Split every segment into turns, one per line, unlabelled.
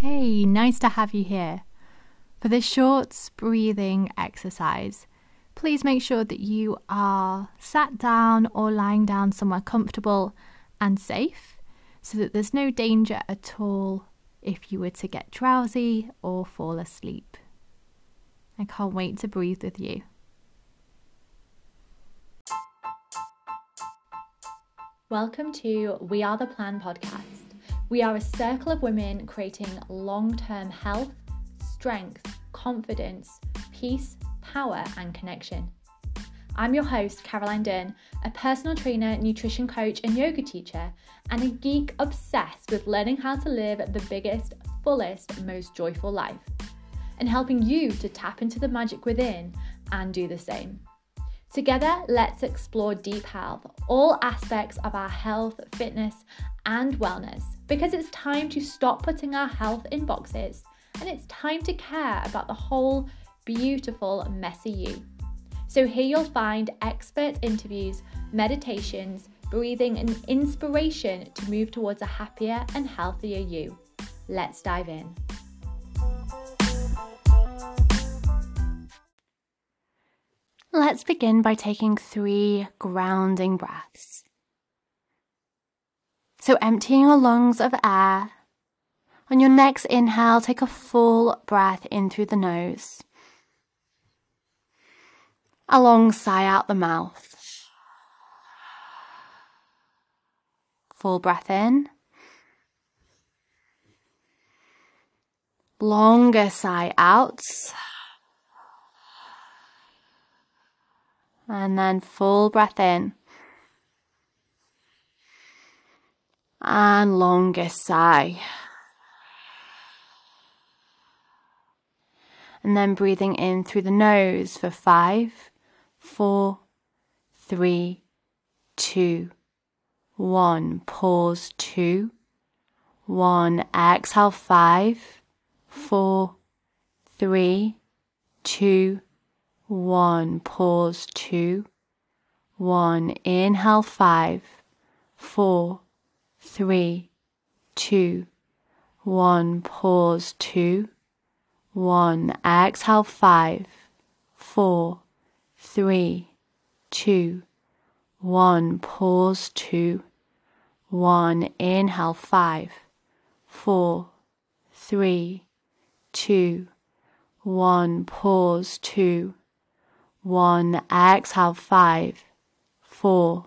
Hey, nice to have you here. For this short breathing exercise, please make sure that you are sat down or lying down somewhere comfortable and safe so that there's no danger at all if you were to get drowsy or fall asleep. I can't wait to breathe with you. Welcome to We Are the Plan podcast. We are a circle of women creating long term health, strength, confidence, peace, power, and connection. I'm your host, Caroline Dunn, a personal trainer, nutrition coach, and yoga teacher, and a geek obsessed with learning how to live the biggest, fullest, most joyful life, and helping you to tap into the magic within and do the same. Together, let's explore deep health, all aspects of our health, fitness, and wellness, because it's time to stop putting our health in boxes and it's time to care about the whole beautiful, messy you. So, here you'll find expert interviews, meditations, breathing, and inspiration to move towards a happier and healthier you. Let's dive in. Let's begin by taking three grounding breaths. So, emptying your lungs of air. On your next inhale, take a full breath in through the nose. A long sigh out the mouth. Full breath in. Longer sigh out. And then full breath in. And longest sigh. And then breathing in through the nose for five, four, three, two, one. Pause two, one. Exhale five, four, three, two, one. Pause two, one. Inhale five, four, three, two, one. Pause two, one. Exhale five, four, three, two, one. Pause two, one. Inhale five, four, three, two, one. Pause two, one. Exhale five, four,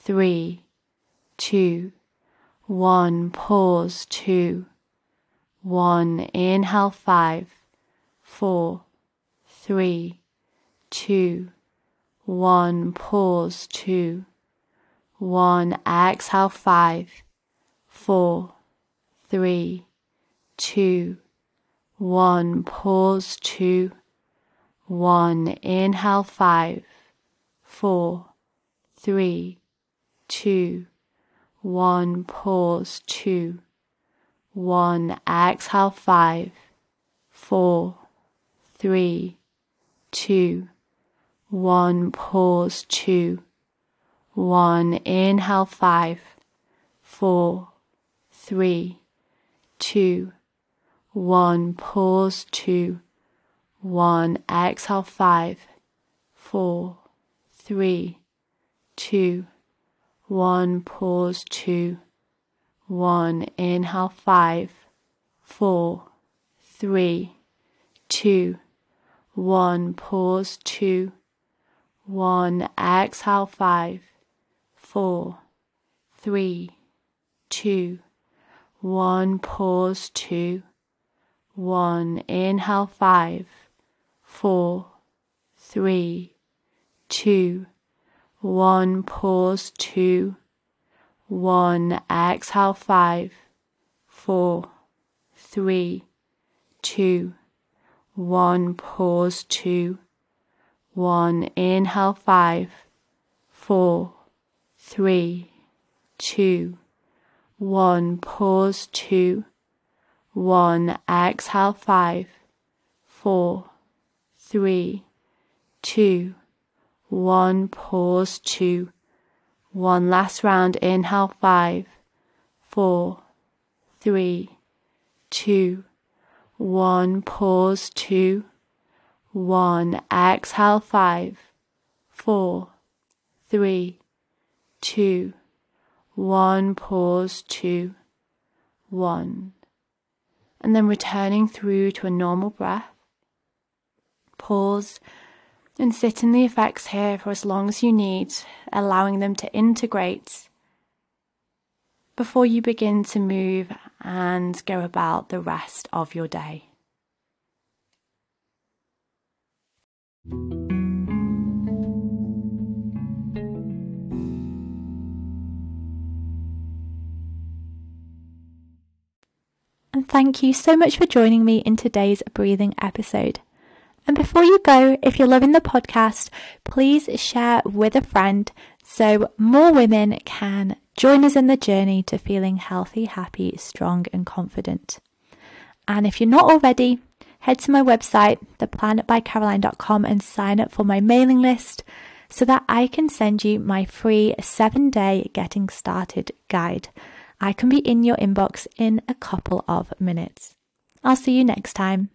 three, two, one. Pause two, one. Inhale five, four, three, two, one. Pause two, one. Exhale five, four, three, two, one. Pause two, one. Inhale five, four, three, two, one. Pause two, one. Exhale five, four, three, two, one. Pause two, one. Inhale five, four, three, two, one. Pause two, one. Exhale five, four, three, two, one. Pause two, one. Inhale five, four, three, two, one. Pause two, one. Exhale five, four, three, two, one. Pause two, one. Inhale five, four, three, two, one. Pause two, one. Exhale five, four, three, two, one. Pause two, one. Inhale five, four, three, two, one. Pause two, one. Exhale five, four, three, two, one. Pause two, one. Last round. Inhale five, four, three,
two, one, pause, two, one, exhale, five, four, three, two, one, pause, two, one. And then returning through to a normal breath. Pause and sit in the effects here for as long as you need, allowing them to integrate before you begin to move and go about the rest of your day. And thank you so much for joining me in today's breathing episode. And before you go, if you're loving the podcast, please share with a friend so more women can join us in the journey to feeling healthy, happy, strong, and confident. And if you're not already, head to my website, theplanbycaroline.com, and sign up for my mailing list so that I can send you my free seven day getting started guide. I can be in your inbox in a couple of minutes. I'll see you next time.